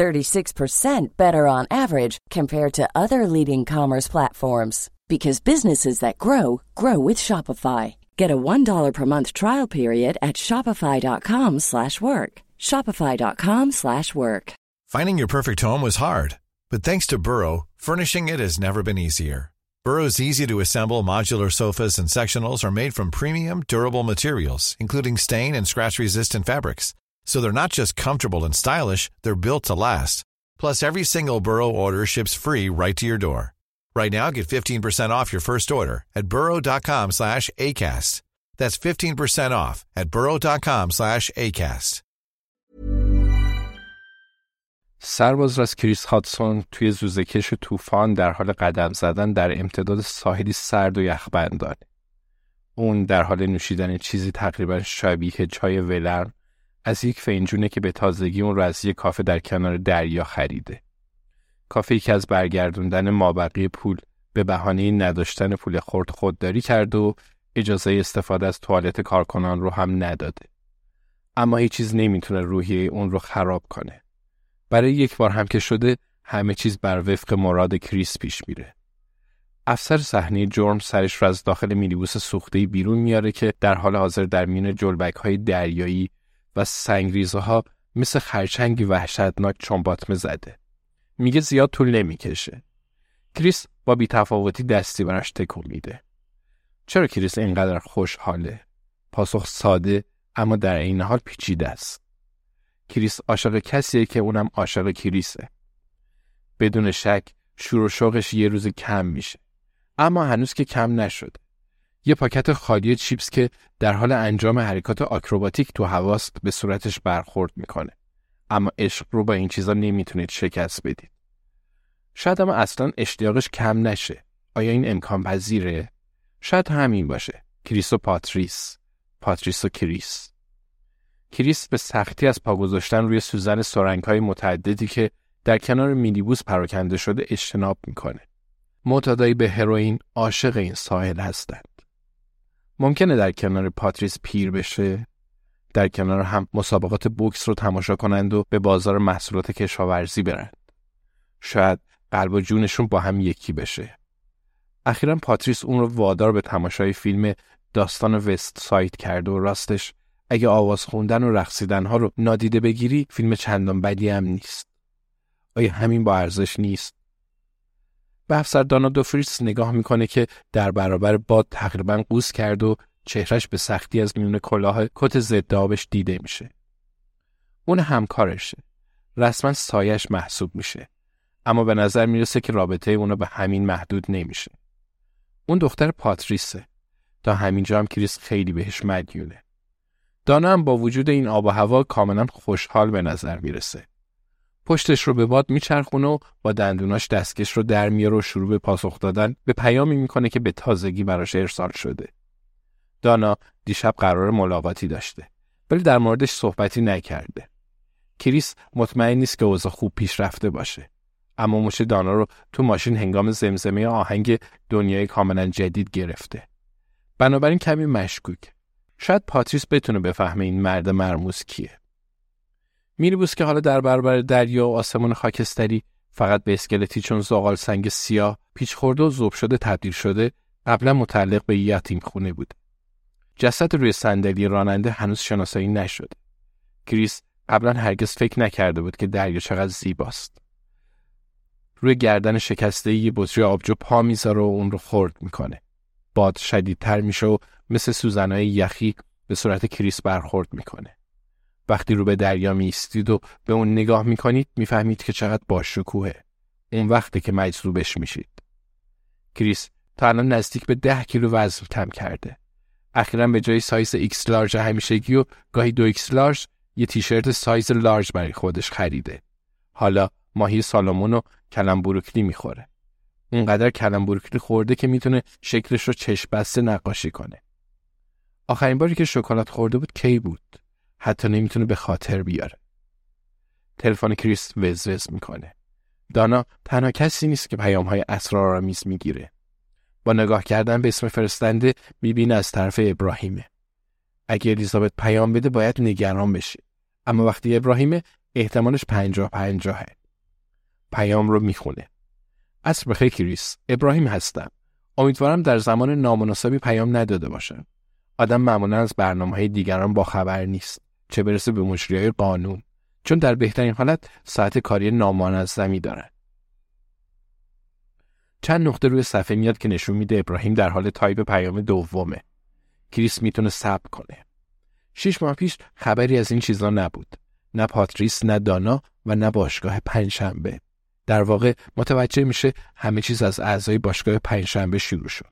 36% better on average compared to other leading commerce platforms because businesses that grow grow with Shopify. Get a $1 per month trial period at shopify.com/work. shopify.com/work. Finding your perfect home was hard, but thanks to Burrow, furnishing it has never been easier. Burrow's easy to assemble modular sofas and sectionals are made from premium, durable materials, including stain and scratch resistant fabrics. So they're not just comfortable and stylish, they're built to last. Plus, every single Burrow order ships free right to your door. Right now, get 15% off your first order at burrow.com slash ACAST. That's 15% off at burrow.com slash ACAST. سرباز راست کریس هاتسون توی زوزکش طوفان در حال قدم زدن در امتداد ساحلی سرد و یخبندانه. اون در حال نوشیدن چیزی تقریبا شبیه چای ولرم از یک فنجونه که به تازگی اون رو از یک کافه در کنار دریا خریده. کافه که از برگردوندن مابقی پول به بهانه نداشتن پول خورد خودداری کرد و اجازه استفاده از توالت کارکنان رو هم نداده. اما هیچ چیز نمی‌تونه روحیه اون رو خراب کنه. برای یک بار هم که شده همه چیز بر وفق مراد کریس پیش میره. افسر صحنه جرم سرش رو از داخل مینیبوس سوخته بیرون میاره که در حال حاضر در میان جلبک های دریایی و سنگریزه ها مثل خرچنگی وحشتناک چنباتمه زده. میگه زیاد طول نمی‌کشه. کریس با بیتفاوتی دستی براش تکون میده. چرا کریس اینقدر خوشحاله؟ پاسخ ساده اما در عین حال پیچیده است. کریس عاشق کسیه که اونم عاشق کریسه. بدون شک شور و شوقش یه روز کم میشه. اما هنوز که کم نشده. یه پاکت خالی چیپس که در حال انجام حرکات آکروباتیک تو هواست به صورتش برخورد می‌کنه. اما عشق رو با این چیزا نمی‌تونید شکست بدید. شاید اما اصلا اشتیاقش کم نشه. آیا این امکان پذیره؟ شاید همین باشه. کریس و پاتریس. پاتریس و کریس. کریس به سختی از پا گذاشتن روی سوزن سرنگ های متعددی که در کنار مینیبوس پراکنده شده اجتناب می‌کنه. معتادایی به هروئین عاشق این ساحل هستند. ممکنه در کنار پاتریس پیر بشه در کنار هم مسابقات بوکس رو تماشا کنند و به بازار محصولات کشاورزی برند. شاید قلب و جونشون با هم یکی بشه. اخیرا پاتریس اون رو وادار به تماشای فیلم داستان وست سایت کرد و راستش اگه آواز خوندن و رقصیدن ها رو نادیده بگیری فیلم چندان بدی هم نیست. آیا همین با ارزش نیست؟ به افسر دانا دوفریس نگاه می‌کنه که در برابر باد تقریبا قوس کرد و چهرش به سختی از میون کلاه کت ضد آبش دیده میشه. اون همکارشه. رسما سایش محسوب میشه. اما به نظر می‌رسه که رابطه اونو به همین محدود نمیشه. اون دختر پاتریسه. تا همینجا هم کریس خیلی بهش مدیونه. دانا هم با وجود این آب و هوا کاملا خوشحال به نظر می‌رسه. پشتش رو به باد میچرخونه و با دندوناش دستکش رو در میاره و شروع به پاسخ دادن به پیامی می‌کنه که به تازگی براش ارسال شده. دانا دیشب قرار ملاقاتی داشته ولی در موردش صحبتی نکرده. کریس مطمئن نیست که اوضاع خوب پیش رفته باشه. اما موش دانا رو تو ماشین هنگام زمزمه آهنگ دنیای کاملا جدید گرفته. بنابراین کمی مشکوک. شاید پاتریس بتونه بفهمه این مرد مرموز کیه. میریبوس که حالا در برابر دریا و آسمون خاکستری فقط به اسکلتی چون زغال سنگ سیاه پیچ خورده و ذوب شده تبدیل شده قبلا متعلق به یتیم خونه بود. جسد روی صندلی راننده هنوز شناسایی نشده. کریس قبلا هرگز فکر نکرده بود که دریا چقدر زیباست. روی گردن شکسته یه بطری آبجو پا می‌ذاره و اون رو خورد می‌کنه. باد شدیدتر میشه و مثل سوزنهای یخی به صورت کریس برخورد می‌کنه. وقتی رو به دریا می‌ایستید و به اون نگاه می‌کنید می‌فهمید که چقدر باشکوهه. اون وقته که مجذوبش میشید. کریس تا الان نزدیک به ده کیلو وزن کم کرده. اخیرا به جای سایز ایکس لارج همیشگی و گاهی دو ایکس لارج یه تیشرت سایز لارج برای خودش خریده. حالا ماهی سالمون و کلم بروکلی می‌خوره. اونقدر کلم بروکلی خورده که می‌تونه شکلش رو چشم بسته نقاشی کنه. آخرین باری که شکلات خورده بود کی بود؟ حتی نمی‌تونه به خاطر بیاره. تلفن کریس وز وز می‌کنه. دانا تنها کسی نیست که پیام های اسرارآمیز می‌گیره. با نگاه کردن به اسم فرستنده می‌بینه از طرف ابراهیمه. اگه الیزابت پیام بده باید نگران بشه. اما وقتی ابراهیمه احتمالش پنجاه پنجاهه. پیام رو می‌خونه. اصر بخیر کریس. ابراهیم هستم. امیدوارم در زمان نامناسبی پیام نداده باشم. آدم معمولا از برنامه های دیگران با خبر نیست. چه برسه به مجری قانون. چون در بهترین حالت ساعت کاری نامنظمی دارن. چند نقطه روی صفحه میاد که نشون میده ابراهیم در حال تایپ پیام دومه. کریس می‌تونه صبر کنه. شش ماه پیش خبری از این چیزا نبود. نه پاتریس، نه دانا و نه باشگاه پنجشنبه. در واقع متوجه میشه همه چیز از اعضای باشگاه پنجشنبه شروع شد.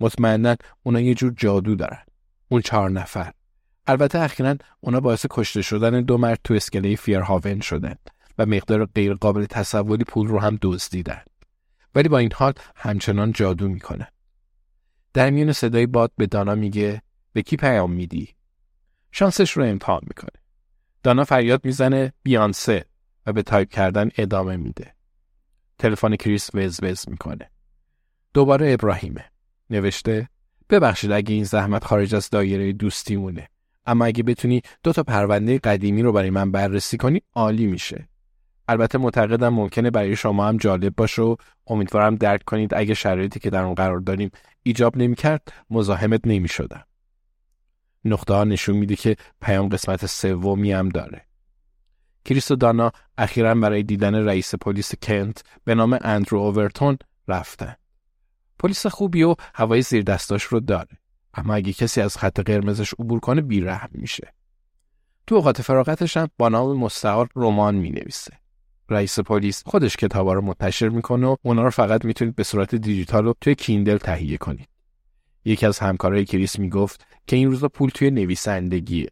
مطمئنا اونا یه جور جادو دارن. اون چهار نفر. البته اخیرا اونا باعث کشته شدن دو مرد تو اسکله فیرهاون شدن و مقدار غیر قابل تصوری پول رو هم دزدیدن. ولی با این حال همچنان جادو می‌کنه. در میون صدای باد به دانا میگه به کی پیام میدی؟ شانسش رو امتحان می‌کنه. دانا فریاد می‌زنه بیانسه و به تایپ کردن ادامه میده. تلفن کریس وز وز می‌کنه. دوباره ابراهیمه. نوشته ببخشید اگه این زحمت خارج از دایره دوستی مونه. اما اگه بتونی دو تا پرونده قدیمی رو برای من بررسی کنی عالی میشه. البته معتقدم ممکنه برای شما هم جالب باشه و امیدوارم درک کنید اگه شرایطی که در اون قرار داریم ایجاب نمی‌کرد مزاحمت نمی‌شدم. نقطه ها نشون میده که پیام قسمت سومی هم داره. کریس و دانا اخیرا برای دیدن رئیس پلیس کنت به نام اندرو اوورتون رفتن. پلیس خوبی و هوای زیر دستاش رو داره. اما اگه کسی از خط قرمزش عبور کنه بیرحم میشه. تو اوقات فراغتش هم با نام مستعار رمان می نویسه. رئیس پلیس خودش کتابا رو منتشر می‌کنه و اونا رو فقط می‌تونید به صورت دیجیتال رو توی کیندل تهیه کنید. یکی از همکارای کریس می‌گفت که این روزا پول توی نویسندگیه.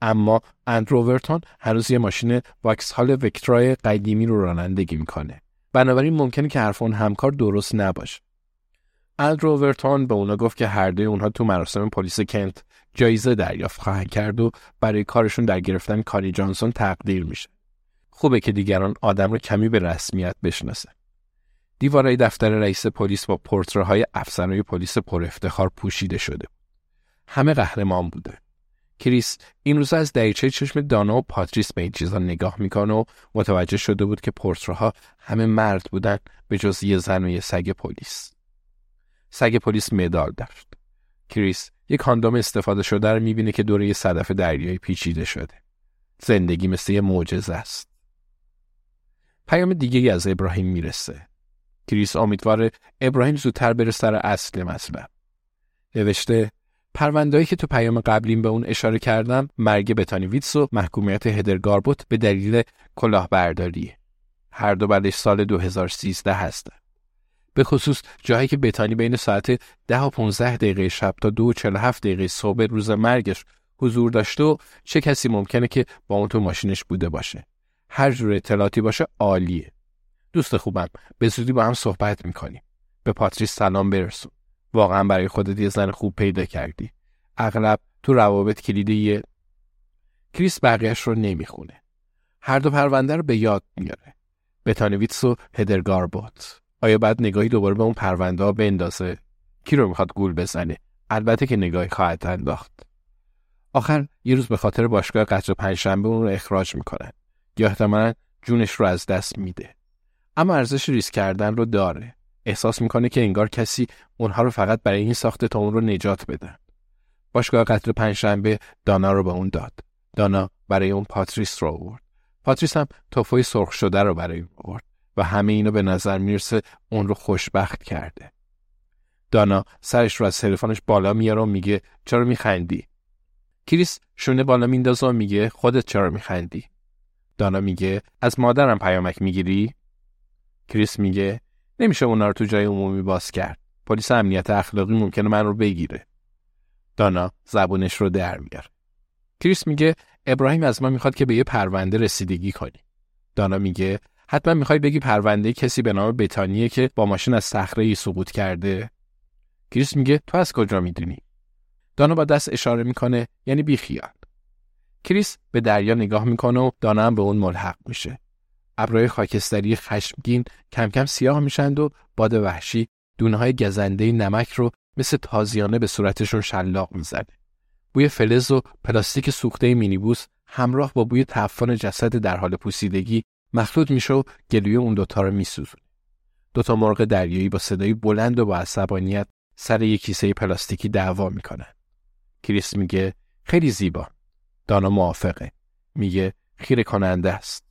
اما اندروورتون هنوز یه ماشین واکس وکترای قدیمی رو رانندگی می‌کنه. بنابراین ممکنه که حرف اون همکار درست نباشه. اندروورتون به اونا گفت که هر دوی اونها تو مراسم پلیس کنت جایزه دریافت خواهند کرد و برای کارشون در گرفتن کاری جانسون تقدیر میشه. خوبه که دیگران آدم رو کمی به رسمیت بشناسه. دیوارای دفتر رئیس پلیس با پرتره‌های افسرهای پلیس پر افتخار پوشیده شده. همه قهرمان بودن. کریس این روزا از دریچه چشم دانا و پاتریس به این چیزا نگاه می‌کنه و متوجه شده بود که پرتره‌ها همه مرد بودن به جز یه زن و یه سگ پلیس. سگ پلیس مدال داشت. کریس یک کاندوم استفاده شده رو می‌بینه که دور صدف دریایی پیچیده شده. زندگی مثل یه معجزه است. پیام دیگه از ابراهیم می‌رسه. کریس امیدواره ابراهیم زودتر بره سر اصل مطلب. نوشته پروندهایی که تو پیام قبلیم به اون اشاره کردم مرگ بتانی ویتس و محکومیت هدرگاربوت به دلیل کلاهبرداری. هر دو بعدش سال 2013 هستن. به خصوص جایی که بتانی بین ساعت 10 و 15 دقیقه شب تا 2 و 47 دقیقه صبح روز مرگش حضور داشته و چه کسی ممکنه که با اون تو ماشینش بوده باشه. هر جور اطلاعاتی باشه عالیه. دوست خوبم به زودی با هم صحبت می‌کنیم. به پاتریس سلام برسون. واقعا برای خودت یه زن خوب پیدا کردی. اغلب تو روابط کلیدیه کریس بقیهش رو نمی‌خونه. هر دو پرونده رو به یاد میاره. بتانویتس و هدرگاربوت. آیا بعد نگاهی دوباره به اون پرونده ها بندازه؟ کی رو می‌خواد گول بزنه؟ البته که نگاهی خواهد انداخت. آخر یه روز به خاطر باشگاه قطر پنجشنبه اون رو اخراج می‌کنن. یا احتمالا جونش رو از دست میده. اما ارزش ریسک کردن رو داره. احساس می‌کنه که انگار کسی اونها رو فقط برای این ساخته تا اون رو نجات بدن. باشگاه قطر پنجشنبه دانا رو به اون داد. دانا برای اون پاتریس رو آورد. پاتریس هم توفوی سرخ شده رو برای اون آورد و همه اینو به نظر می‌رسه اون رو خوشبخت کرده. دانا سرش رو از تلفنش بالا میاره و میگه چرا میخندی؟ کریس شونه بالا میندازه و میگه خودت چرا میخندی؟ دانا میگه از مادرم پیامک می‌گیری؟ کریس میگه نمیشه اونا رو تو جای عمومی باز کرد. پلیس امنیت اخلاقی ممکنه من رو بگیره. دانا زبونش رو در میاره. کریس میگه ابراهیم از ما می‌خواد که به یه پرونده رسیدگی کنی. دانا میگه حتما می‌خوای بگی پرونده کسی به نام بتانیه که با ماشین از صخره ای سقوط کرده. کریس میگه تو از کجا می‌دونی؟ دانا با دست اشاره می‌کنه یعنی بیخیال. کریس به دریا نگاه می‌کنه و دانا هم به اون ملحق میشه. ابرای خاکستری خشمگین کم کم سیاه میشند و باد وحشی دونه های گزنده نمک رو مثل تازیانه به صورتشون شلاق می‌زنه. بوی فلز و پلاستیک سوخته مینیبوس همراه با بوی تعفن جسد در حال پوسیدگی مخلوط میشه و گلوی اون دوتا رو میسوزونه. دوتا مرغ دریایی با صدایی بلند و با عصبانیت سر یک کیسه پلاستیکی دعوا می‌کنن. کریس میگه خیلی زیبا. دانا موافقه. میگه خیره کننده است.